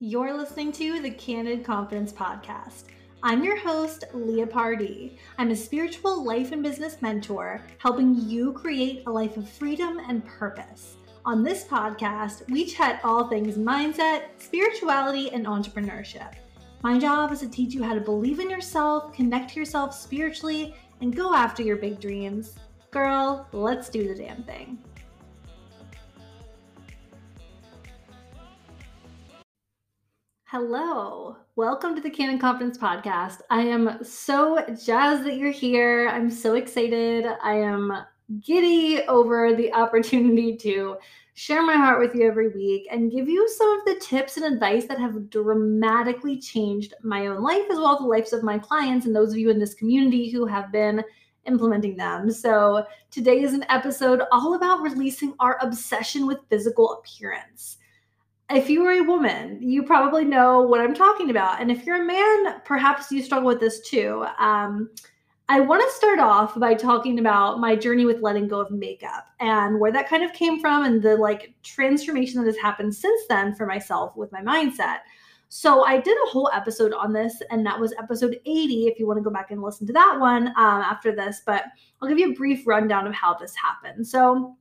You're listening to the Candid Confidence Podcast. I'm your host, Leah Pardee. I'm a spiritual life and business mentor, helping you create a life of freedom and purpose. On this podcast, we chat all things mindset, spirituality, and entrepreneurship. My job is to teach you how to believe in yourself, connect to yourself spiritually, and go after your big dreams. Girl, let's do the damn thing. Hello, welcome to the Candid Confidence Podcast. I am so jazzed that you're here. I'm so excited. I am giddy over the opportunity to share my heart with you every week and give you some of the tips and advice that have dramatically changed my own life as well as the lives of my clients and those of you in this community who have been implementing them. So, today is an episode all about releasing our obsession with physical appearance if you are a woman, you probably know what I'm talking about. And if you're a man, perhaps you struggle with this too. Um, I want to start off by talking about my journey with letting go of makeup and where that kind of came from and the like transformation that has happened since then for myself with my mindset. So I did a whole episode on this, and that was episode 80. If you want to go back and listen to that one um, after this, but I'll give you a brief rundown of how this happened. So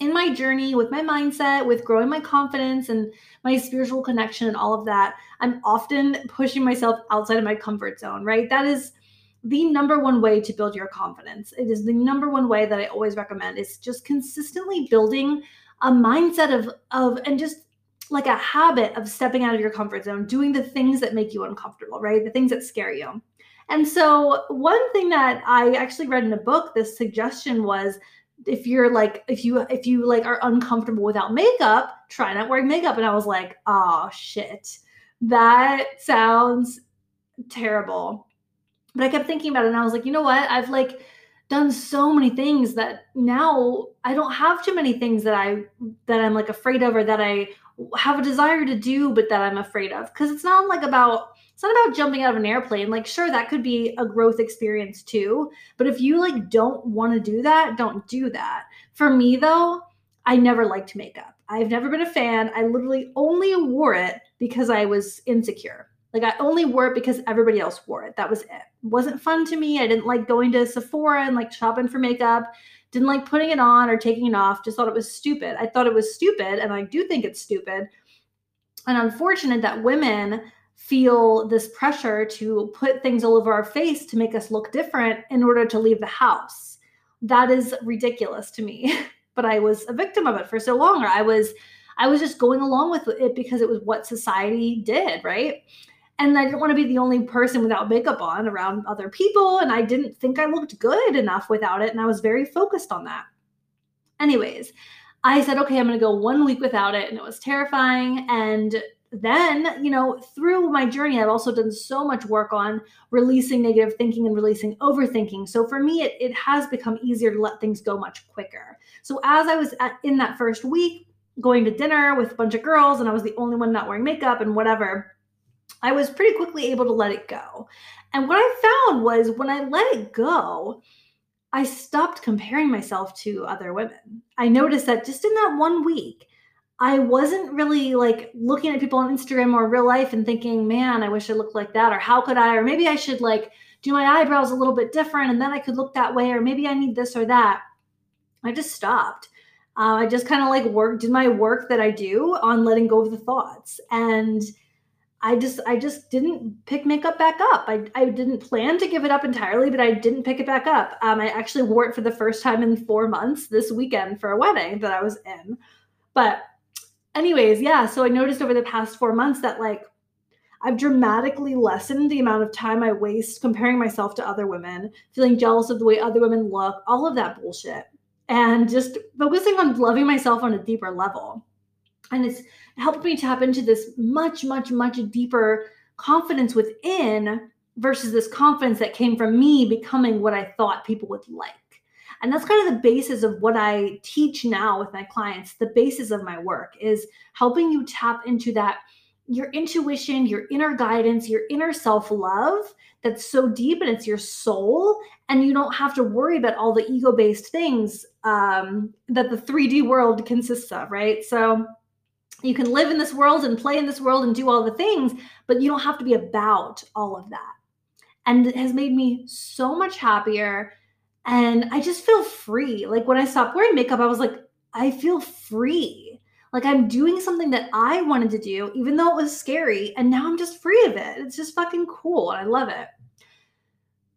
in my journey with my mindset, with growing my confidence and my spiritual connection and all of that, I'm often pushing myself outside of my comfort zone, right? That is the number one way to build your confidence. It is the number one way that I always recommend is just consistently building a mindset of of and just like a habit of stepping out of your comfort zone, doing the things that make you uncomfortable, right? The things that scare you. And so, one thing that I actually read in a book, this suggestion was if you're like if you if you like are uncomfortable without makeup try not wearing makeup. And i was like oh shit. That sounds terrible. But i kept thinking about it and i was like you know what? I've like done so many things that now i don't have too many things that i that i'm like afraid of or that i have a desire to do but that i'm afraid of. Because it's not like about it's not about jumping out of an airplane. Like, sure, that could be a growth experience too. But if you like don't want to do that, don't do that. For me though, I never liked makeup. I've never been a fan. I literally only wore it because I was insecure. Like I only wore it because everybody else wore it. That was it. it. wasn't fun to me. I didn't like going to Sephora and like shopping for makeup. Didn't like putting it on or taking it off. Just thought it was stupid. I thought it was stupid and I do think it's stupid. And unfortunate that women feel this pressure to put things all over our face to make us look different in order to leave the house. That is ridiculous to me. but I was a victim of it for so long or I was I was just going along with it because it was what society did, right? And I didn't want to be the only person without makeup on around other people and I didn't think I looked good enough without it and I was very focused on that. Anyways, I said, okay, I'm going to go one week without it. And it was terrifying. And then, you know, through my journey, I've also done so much work on releasing negative thinking and releasing overthinking. So for me, it, it has become easier to let things go much quicker. So as I was at, in that first week, going to dinner with a bunch of girls, and I was the only one not wearing makeup and whatever, I was pretty quickly able to let it go. And what I found was when I let it go, I stopped comparing myself to other women. I noticed that just in that one week, I wasn't really like looking at people on Instagram or real life and thinking, man, I wish I looked like that. Or how could I? Or maybe I should like do my eyebrows a little bit different and then I could look that way. Or maybe I need this or that. I just stopped. Uh, I just kind of like work, did my work that I do on letting go of the thoughts. And I just, I just didn't pick makeup back up. I, I didn't plan to give it up entirely, but I didn't pick it back up. Um, I actually wore it for the first time in four months this weekend for a wedding that I was in. But anyways, yeah, so I noticed over the past four months that like I've dramatically lessened the amount of time I waste comparing myself to other women, feeling jealous of the way other women look, all of that bullshit, and just focusing on loving myself on a deeper level. And it's helped me tap into this much, much, much deeper confidence within versus this confidence that came from me becoming what I thought people would like. And that's kind of the basis of what I teach now with my clients. The basis of my work is helping you tap into that your intuition, your inner guidance, your inner self love that's so deep and it's your soul. And you don't have to worry about all the ego based things um, that the 3D world consists of, right? So, you can live in this world and play in this world and do all the things, but you don't have to be about all of that. And it has made me so much happier. And I just feel free. Like when I stopped wearing makeup, I was like, I feel free. Like I'm doing something that I wanted to do, even though it was scary. And now I'm just free of it. It's just fucking cool. And I love it.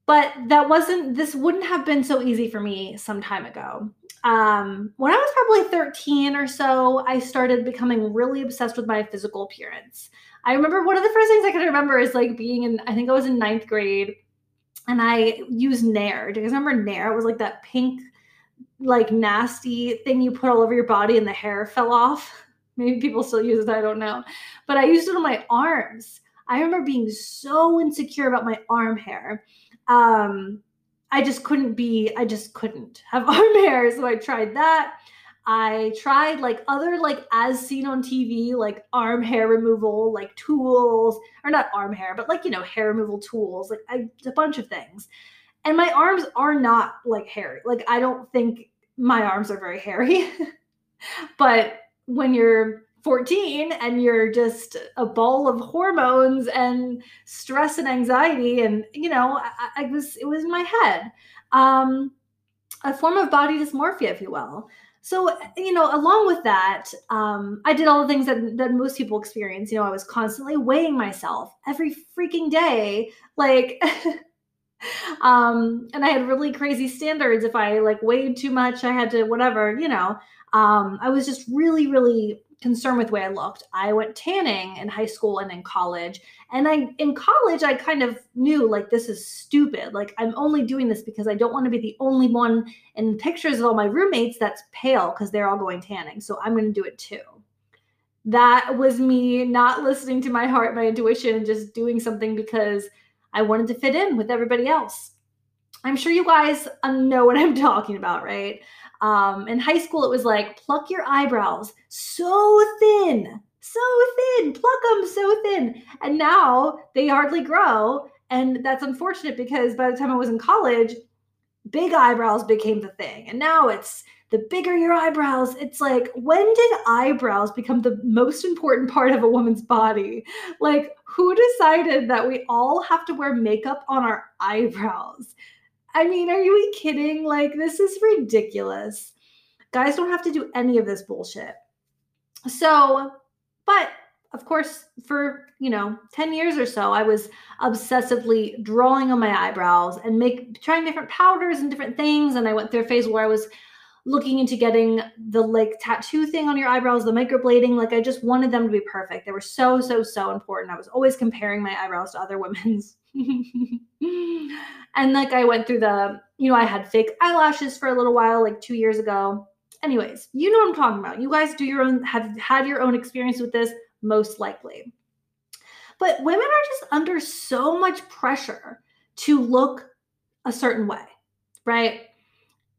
But that wasn't, this wouldn't have been so easy for me some time ago um, when I was probably 13 or so, I started becoming really obsessed with my physical appearance. I remember one of the first things I can remember is like being in, I think I was in ninth grade and I used Nair. Do you guys remember Nair? It was like that pink, like nasty thing you put all over your body and the hair fell off. Maybe people still use it, I don't know. But I used it on my arms. I remember being so insecure about my arm hair. Um, I just couldn't be, I just couldn't have arm hair. So I tried that. I tried like other like as seen on TV, like arm hair removal, like tools, or not arm hair, but like you know, hair removal tools, like I, a bunch of things. And my arms are not like hairy. Like I don't think my arms are very hairy. but when you're 14 and you're just a ball of hormones and stress and anxiety and you know I, I, was it was in my head um a form of body dysmorphia if you will so you know along with that um i did all the things that that most people experience. You know i was constantly weighing myself every freaking day like um and i had really crazy standards. If i like weighed too much i had to whatever you know um i was just really really concerned with the way I looked. I went tanning in high school and in college. And I in college I kind of knew like this is stupid. Like I'm only doing this because I don't want to be the only one in pictures of all my roommates that's pale because they're all going tanning. So I'm going to do it too. That was me not listening to my heart, my intuition and just doing something because I wanted to fit in with everybody else. I'm sure you guys uh, know what I'm talking about, right? Um, in high school, it was like pluck your eyebrows so thin, so thin, pluck them so thin. And now they hardly grow. And that's unfortunate because by the time I was in college, big eyebrows became the thing. And now it's the bigger your eyebrows. It's like, when did eyebrows become the most important part of a woman's body? Like, who decided that we all have to wear makeup on our eyebrows? I mean, are you kidding? Like, this is ridiculous. Guys don't have to do any of this bullshit. So, but of course, for you know, 10 years or so, I was obsessively drawing on my eyebrows and make trying different powders and different things. And I went through a phase where I was looking into getting the like tattoo thing on your eyebrows, the microblading. Like I just wanted them to be perfect. They were so, so, so important. I was always comparing my eyebrows to other women's. and like I went through the, you know, I had fake eyelashes for a little while, like two years ago. Anyways, you know what I'm talking about. You guys do your own, have had your own experience with this, most likely. But women are just under so much pressure to look a certain way, right?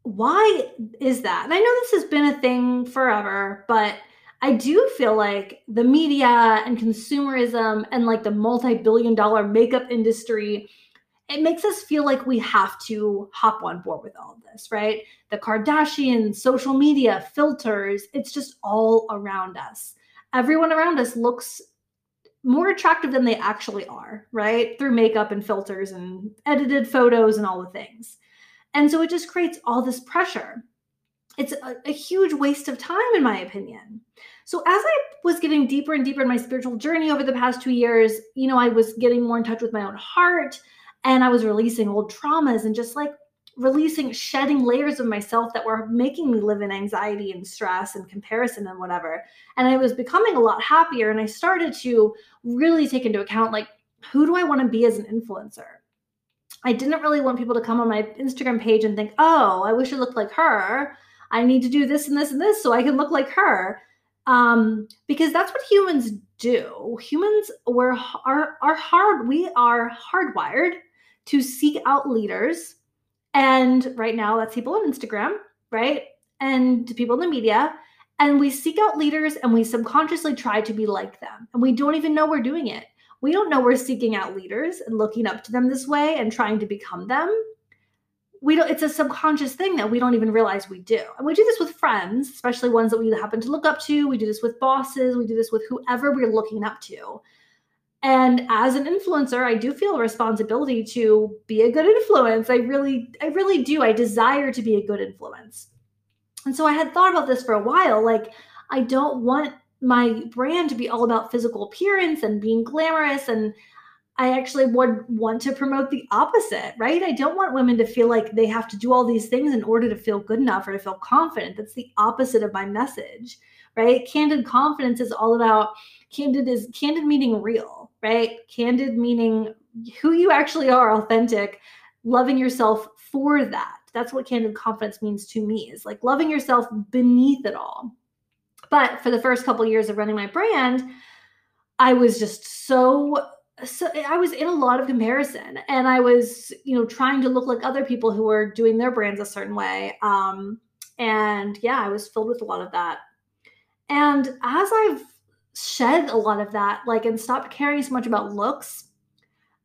Why is that? And I know this has been a thing forever, but I do feel like the media and consumerism and like the multi billion dollar makeup industry, it makes us feel like we have to hop on board with all of this, right? The Kardashians, social media, filters, it's just all around us. Everyone around us looks more attractive than they actually are, right? Through makeup and filters and edited photos and all the things. And so it just creates all this pressure it's a, a, huge waste of time in my opinion. So as i was getting deeper and deeper in my spiritual journey over the past two years you know i was getting more in touch with my own heart and i was releasing old traumas and just like releasing shedding layers of myself that were making me live in anxiety and stress and comparison and whatever. And i was becoming a lot happier and i started to really take into account like who do i want to be as an influencer? I didn't really want people to come on my Instagram page and think, oh, I wish I looked like her. I need to do this and this and this so I can look like her. Um, because that's what humans do. Humans were are are hard. We are hardwired to seek out leaders, and right now that's people on Instagram, right, and people in the media. And we seek out leaders and we subconsciously try to be like them. And we don't even know we're doing it. We don't know we're seeking out leaders and looking up to them this way and trying to become them we don't it's a subconscious thing that we don't even realize we do. And we do this with friends especially ones that we happen to look up to. We do this with bosses. We do this with whoever we're looking up to. And as an influencer i do feel a responsibility to be a good influence. I really i really do. I desire to be a good influence. And so i had thought about this for a while. Like i don't want my brand to be all about physical appearance and being glamorous and I actually would want to promote the opposite, right? I don't want women to feel like they have to do all these things in order to feel good enough or to feel confident. That's the opposite of my message, right? Candid confidence is all about candid is candid meaning real, right? Candid meaning who you actually are, authentic, loving yourself for that. That's what candid confidence means to me is like loving yourself beneath it all. But for the first couple years of running my brand, I was just so so I was in a lot of comparison and I was, you know, trying to look like other people who were doing their brands a certain way. Um, and yeah, I was filled with a lot of that. And as I've shed a lot of that, like, and stopped caring so much about looks,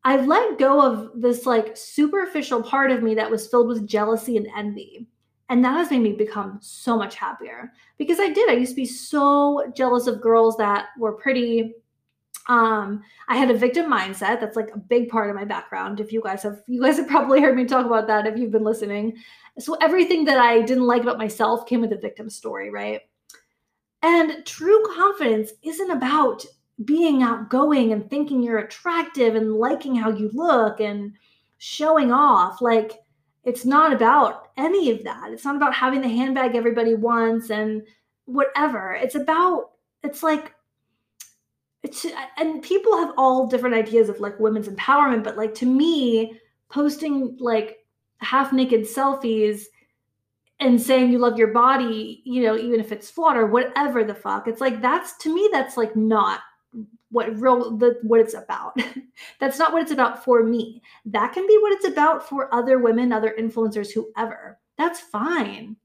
I've let go of this like superficial part of me that was filled with jealousy and envy. And that has made me become so much happier because I did. I used to be so jealous of girls that were pretty um i had a victim mindset. That's like a big part of my background. If you guys have you guys have probably heard me talk about that if you've been listening. So everything that i didn't like about myself came with a victim story right? And true confidence isn't about being outgoing and thinking you're attractive and liking how you look and showing off. Like it's not about any of that. It's not about having the handbag everybody wants and whatever. It's about it's like it's uh, and people have all different ideas of like women's empowerment but like to me posting like half naked selfies and saying you love your body you know even if it's flawed or whatever the fuck it's like that's to me that's like not what real the what it's about. That's not what it's about for me. That can be what it's about for other women other influencers whoever. That's fine.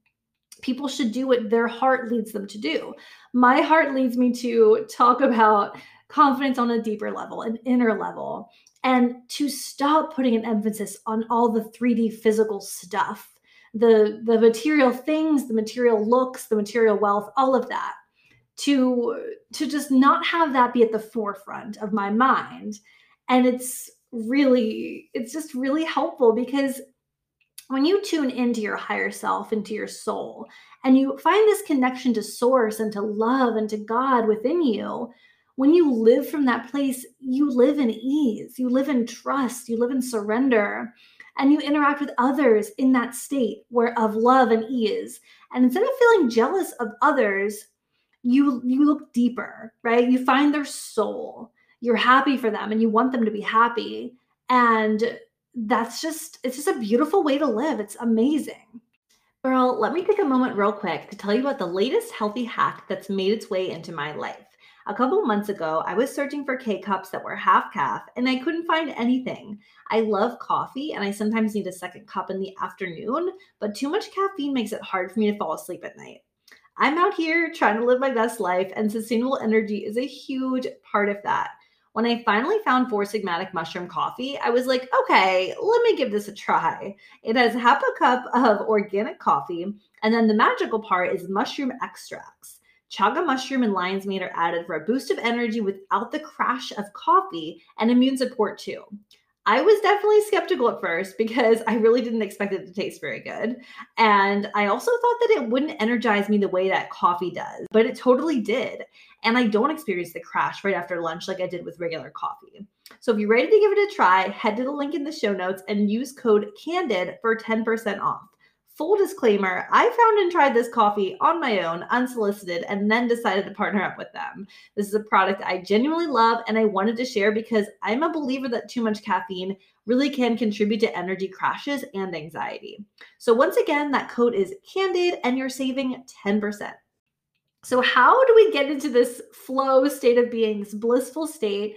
People should do what their heart leads them to do. My heart leads me to talk about confidence on a deeper level, an inner level, and to stop putting an emphasis on all the 3D physical stuff, the the material things, the material looks, the material wealth, all of that. To to just not have that be at the forefront of my mind. And it's really it's just really helpful because when you tune into your higher self, into your soul, and you find this connection to source and to love and to God within you, when you live from that place, you live in ease, you live in trust, you live in surrender, and you interact with others in that state where of love and ease. And instead of feeling jealous of others, you you look deeper, right? You find their soul. You're happy for them and you want them to be happy. And that's just it's just a beautiful way to live. It's amazing. Girl, let me take a moment real quick to tell you about the latest healthy hack that's made its way into my life. A couple months ago, I was searching for K cups that were half caff and I couldn't find anything. I love coffee and I sometimes need a second cup in the afternoon, but too much caffeine makes it hard for me to fall asleep at night. I'm out here trying to live my best life, and sustainable energy is a huge part of that. When I finally found Four Sigmatic Mushroom Coffee, I was like, okay, let me give this a try. It has half a cup of organic coffee, and then the magical part is mushroom extracts. Chaga mushroom and lion's mane are added for a boost of energy without the crash of coffee and immune support too. I was definitely skeptical at first because I really didn't expect it to taste very good. And I also thought that it wouldn't energize me the way that coffee does, but it totally did. And I don't experience the crash right after lunch like I did with regular coffee. So if you're ready to give it a try, head to the link in the show notes and use code CANDID for 10% off. Full disclaimer, I found and tried this coffee on my own, unsolicited, and then decided to partner up with them. This is a product I genuinely love and I wanted to share because I'm a believer that too much caffeine really can contribute to energy crashes and anxiety. So, once again, that code is CANDID and you're saving 10%. So, how do we get into this flow state of being, this blissful state?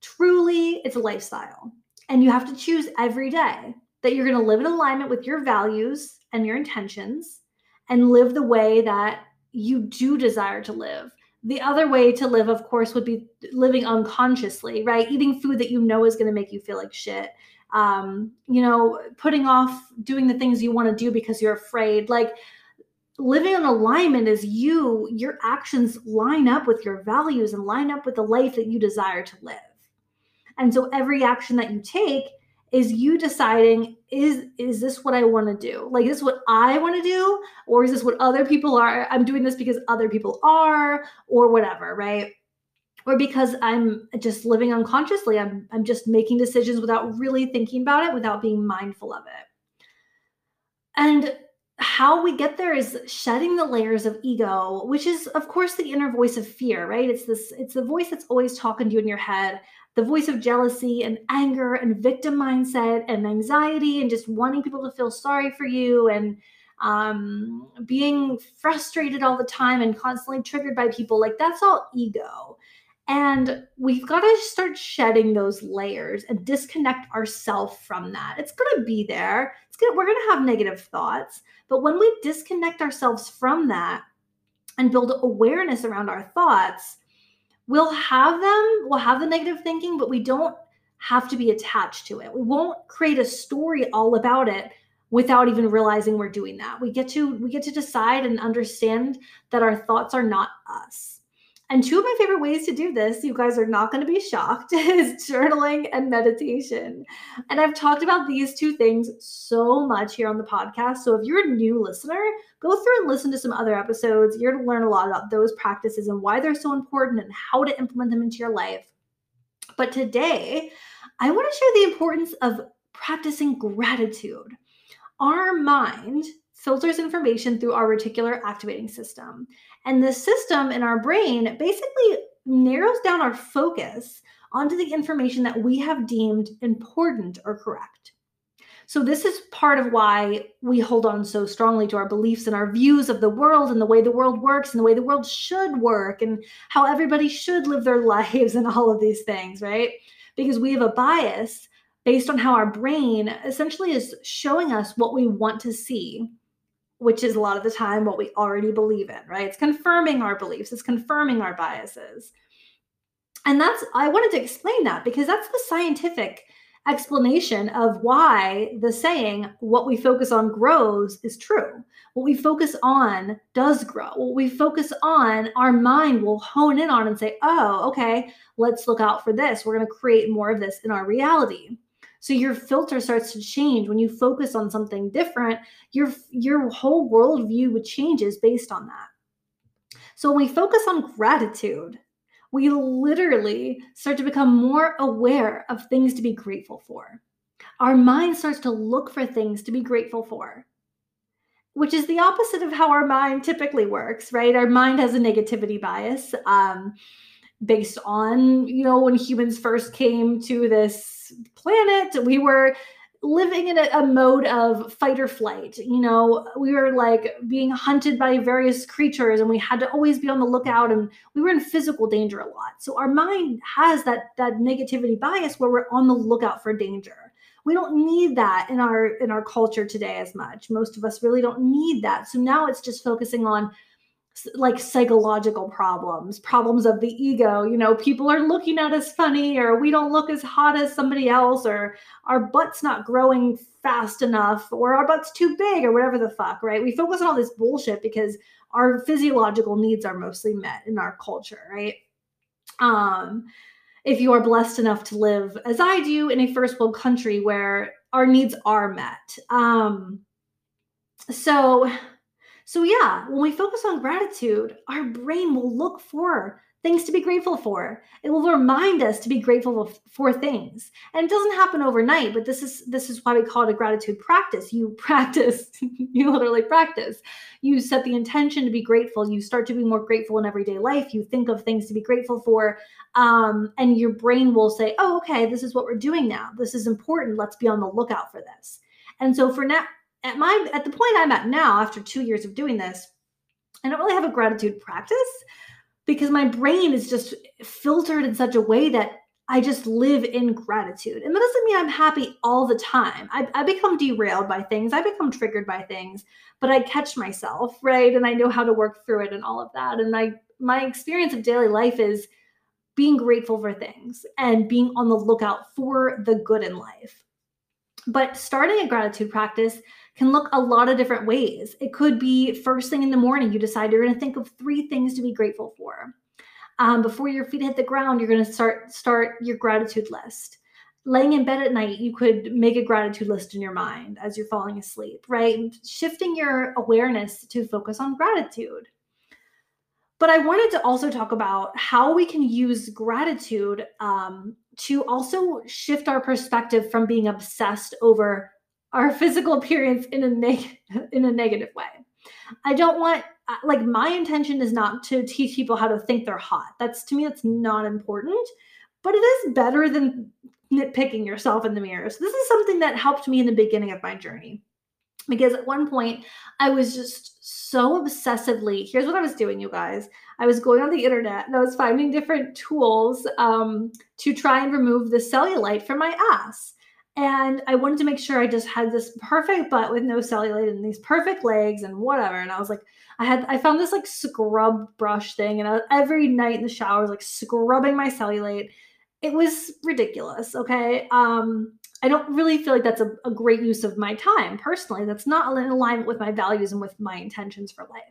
Truly, it's a lifestyle. And you have to choose every day that you're going to live in alignment with your values and your intentions and live the way that you do desire to live. The other way to live, of course, would be living unconsciously, right? Eating food that you know is going to make you feel like shit um, you know, putting off doing the things you want to do because you're afraid. Like living in alignment is you, your actions line up with your values and line up with the life that you desire to live. And so every action that you take is you deciding is is this what I want to do? Like is this what I want to do or is this what other people are? I'm doing this because other people are or whatever, right? Or because I'm just living unconsciously. I'm I'm just making decisions without really thinking about it, without being mindful of it. And how we get there is shedding the layers of ego which is of course the inner voice of fear right it's this it's the voice that's always talking to you in your head the voice of jealousy and anger and victim mindset and anxiety and just wanting people to feel sorry for you and um, being frustrated all the time and constantly triggered by people like that's all ego and we've got to start shedding those layers and disconnect ourselves from that. It's going to be there. It's going we're going to have negative thoughts, but when we disconnect ourselves from that and build awareness around our thoughts, we'll have them, we'll have the negative thinking, but we don't have to be attached to it. We won't create a story all about it without even realizing we're doing that. We get to we get to decide and understand that our thoughts are not us and two of my favorite ways to do this, you guys are not going to be shocked, is journaling and meditation. And I've talked about these two things so much here on the podcast. So if you're a new listener, go through and listen to some other episodes. You're going to learn a lot about those practices and why they're so important and how to implement them into your life. But today, I want to share the importance of practicing gratitude. Our mind filters information through our reticular activating system. And this system in our brain basically narrows down our focus onto the information that we have deemed important or correct. So, this is part of why we hold on so strongly to our beliefs and our views of the world and the way the world works and the way the world should work and how everybody should live their lives and all of these things, right? Because we have a bias based on how our brain essentially is showing us what we want to see which is a lot of the time what we already believe in, right? It's confirming our beliefs, it's confirming our biases. And that's, I wanted to explain that because that's the scientific explanation of why the saying, what we focus on grows, is true. What we focus on does grow. What we focus on, our mind will hone in on and say, oh, okay, let's look out for this. We're going to create more of this in our reality. So your filter starts to change when you focus on something different. Your your whole worldview changes based on that. So when we focus on gratitude, we literally start to become more aware of things to be grateful for. Our mind starts to look for things to be grateful for, which is the opposite of how our mind typically works, right? Our mind has a negativity bias. Um, based on, you know, when humans first came to this planet, we were living in a, a, mode of fight or flight. You know, we were like being hunted by various creatures and we had to always be on the lookout and we were in physical danger a lot. So our mind has that that negativity bias where we're on the lookout for danger. We don't need that in our in our culture today as much. Most of us really don't need that. So now it's just focusing on like psychological problems, problems of the ego. You know, people are looking at us funny, or we don't look as hot as somebody else, or our butt's not growing fast enough, or our butt's too big, or whatever the fuck, right? We focus on all this bullshit because our physiological needs are mostly met in our culture, right? Um, if you are blessed enough to live as I do in a first world country where our needs are met. Um, so so, yeah, when we focus on gratitude, our brain will look for things to be grateful for. It will remind us to be grateful for things. And it doesn't happen overnight, but this is this is why we call it a gratitude practice. You practice, you literally practice. You set the intention to be grateful. You start to be more grateful in everyday life. You think of things to be grateful for. Um, and your brain will say, oh, okay, this is what we're doing now. This is important. Let's be on the lookout for this. And so for now, at my at the point I'm at now, after two years of doing this, I don't really have a gratitude practice because my brain is just filtered in such a way that I just live in gratitude. And that doesn't mean I'm happy all the time. I, I, become derailed by things, I become triggered by things, but I catch myself, right? And I know how to work through it and all of that. And I my experience of daily life is being grateful for things and being on the lookout for the good in life But starting a gratitude practice can look a lot of different ways. It could be first thing in the morning, you decide you're going to think of three things to be grateful for. Um, before your feet hit the ground, you're going to start start your gratitude list. Laying in bed at night, you could make a gratitude list in your mind as you're falling asleep, right? Shifting your awareness to focus on gratitude. But I wanted to also talk about how we can use gratitude um, to also shift our perspective from being obsessed over our physical appearance in a neg- in a negative way. I don't want uh, like my intention is not to teach people how to think they're hot. That's to me that's not important, but it is better than nitpicking yourself in the mirror. So this is something that helped me in the beginning of my journey. Because at one point I was just so obsessively, here's what I was doing, you guys. I was going on the internet and I was finding different tools um, to try and remove the cellulite from my ass. And I wanted to make sure I just had this perfect butt with no cellulite and these perfect legs and whatever. And I was like, I had, I found this like scrub brush thing, and I, every night in the shower, I was like scrubbing my cellulite. It was ridiculous. Okay. Um, I don't really feel like that's a, a great use of my time personally. That's not in alignment with my values and with my intentions for life.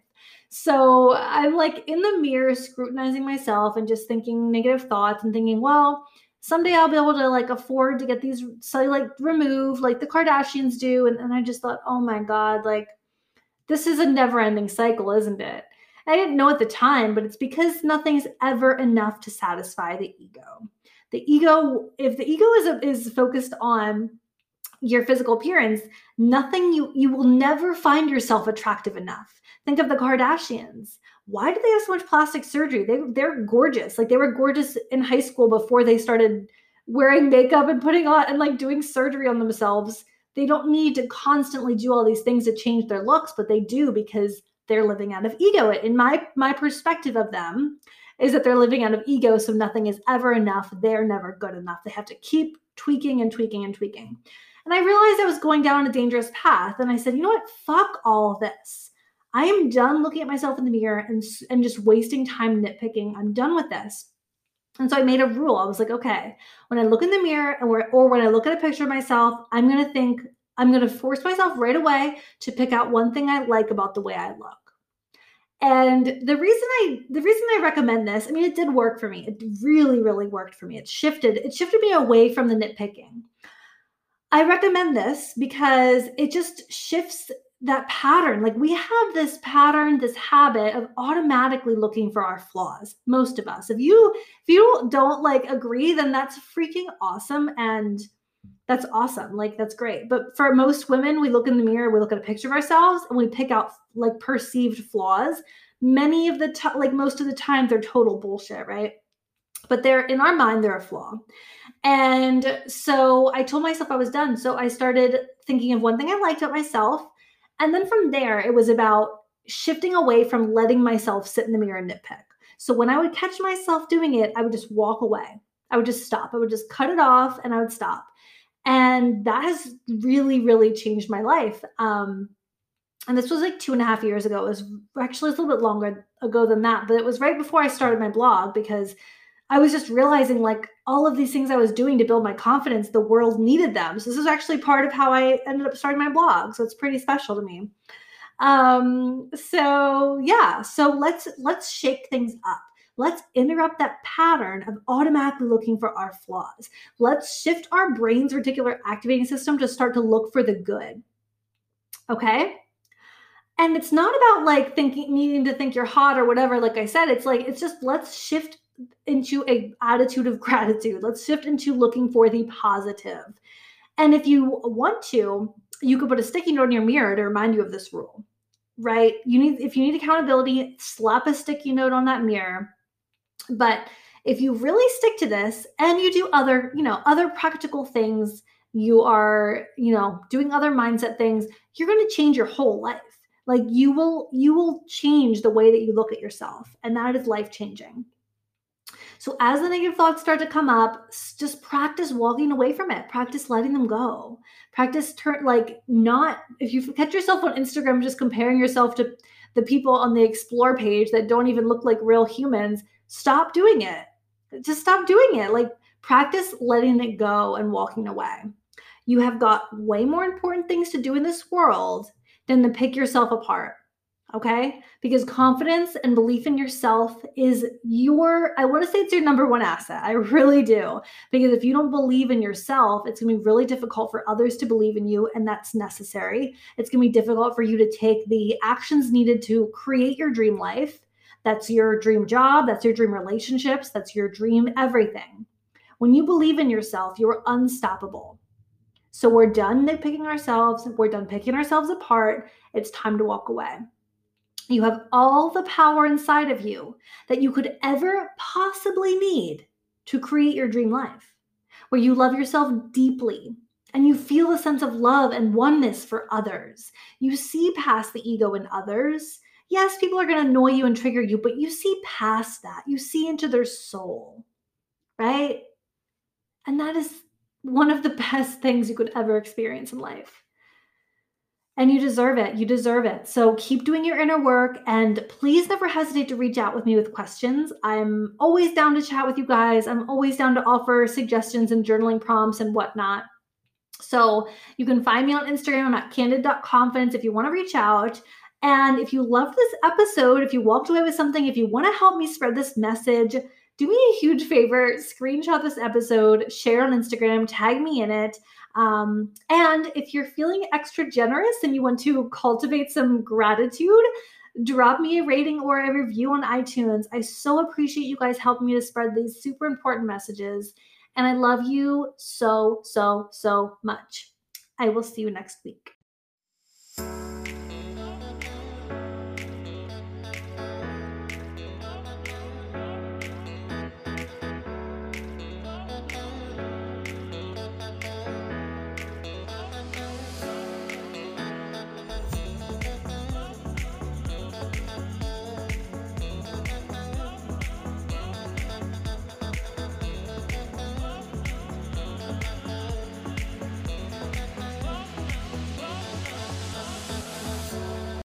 So I'm like in the mirror scrutinizing myself and just thinking negative thoughts and thinking, well, someday I'll be able to like afford to get these so like removed like the Kardashians do. And, and I just thought, oh my God, like this is a never ending cycle, isn't it? I didn't know at the time, but it's because nothing's ever enough to satisfy the ego. The ego, if the ego is, is focused on your physical appearance, nothing you you will never find yourself attractive enough. Think of the Kardashians why do they have so much plastic surgery? They they're gorgeous. Like they were gorgeous in high school before they started wearing makeup and putting on and like doing surgery on themselves. They don't need to constantly do all these things to change their looks, but they do because they're living out of ego. In my my perspective of them is that they're living out of ego, so nothing is ever enough. They're never good enough. They have to keep tweaking and tweaking and tweaking. And I realized I was going down a dangerous path. And I said, you know what? Fuck all this. I am done looking at myself in the mirror and, and just wasting time nitpicking. I'm done with this. And so I made a rule. I was like, okay, when I look in the mirror or, or when I look at a picture of myself, I'm going to think, I'm going to force myself right away to pick out one thing I like about the way I look. And the reason I the reason I recommend this, I mean it did work for me. It really really worked for me. It shifted it shifted me away from the nitpicking. I recommend this because it just shifts that pattern like we have this pattern this habit of automatically looking for our flaws most of us. If you if you don't like agree then that's freaking awesome and that's awesome like that's great. But for most women we look in the mirror we look at a picture of ourselves and we pick out like perceived flaws. Many of the time like most of the time they're total bullshit right? But they're in our mind they're a flaw. And so i told myself i was done. So i started thinking of one thing i liked about myself and then from there, it was about shifting away from letting myself sit in the mirror and nitpick. So when I would catch myself doing it, I would just walk away. I would just stop. I would just cut it off and I would stop. And that has really, really changed my life. Um, and this was like two and a half years ago. It was actually a little bit longer ago than that, but it was right before I started my blog because I was just realizing like all of these things I was doing to build my confidence, the world needed them. So this is actually part of how I ended up starting my blog. So it's pretty special to me. Um, so yeah, so let's let's shake things up. Let's interrupt that pattern of automatically looking for our flaws. Let's shift our brain's reticular activating system to start to look for the good. Okay? And it's not about like thinking needing to think you're hot or whatever like I said, it's like it's just let's shift into a attitude of gratitude. Let's shift into looking for the positive. And if you want to, you could put a sticky note in your mirror to remind you of this rule. Right? You need if you need accountability, slap a sticky note on that mirror. But if you really stick to this and you do other, you know, other practical things, you are, you know, doing other mindset things, you're going to change your whole life. Like you will you will change the way that you look at yourself and that is life changing. So as the negative thoughts start to come up, just practice walking away from it. Practice letting them go. Practice turn like not if you catch yourself on Instagram just comparing yourself to the people on the explore page that don't even look like real humans, stop doing it. Just stop doing it. Like practice letting it go and walking away. You have got way more important things to do in this world than to pick yourself apart okay? Because confidence and belief in yourself is your, I want to say it's your number one asset. I really do. Because if you don't believe in yourself, it's going to be really difficult for others to believe in you, and that's necessary. It's going to be difficult for you to take the actions needed to create your dream life. That's your dream job, that's your dream relationships, that's your dream everything. When you believe in yourself, you're unstoppable. So we're done picking ourselves, we're done picking ourselves apart. It's time to walk away. You have all the power inside of you that you could ever possibly need to create your dream life, where you love yourself deeply and you feel a sense of love and oneness for others. You see past the ego in others. Yes, people are going to annoy you and trigger you, but you see past that. You see into their soul, right? And that is one of the best things you could ever experience in life and you deserve it. You deserve it. So keep doing your inner work and please never hesitate to reach out with me with questions. I'm always down to chat with you guys. I'm always down to offer suggestions and journaling prompts and whatnot. So you can find me on Instagram I'm at candid.confidence if you want to reach out. And if you love this episode, if you walked away with something, if you want to help me spread this message, do me a huge favor screenshot this episode, share on Instagram, tag me in it. Um, and if you're feeling extra generous and you want to cultivate some gratitude, drop me a rating or a review on iTunes. I so appreciate you guys helping me to spread these super important messages. And I love you so, so, so much. I will see you next week.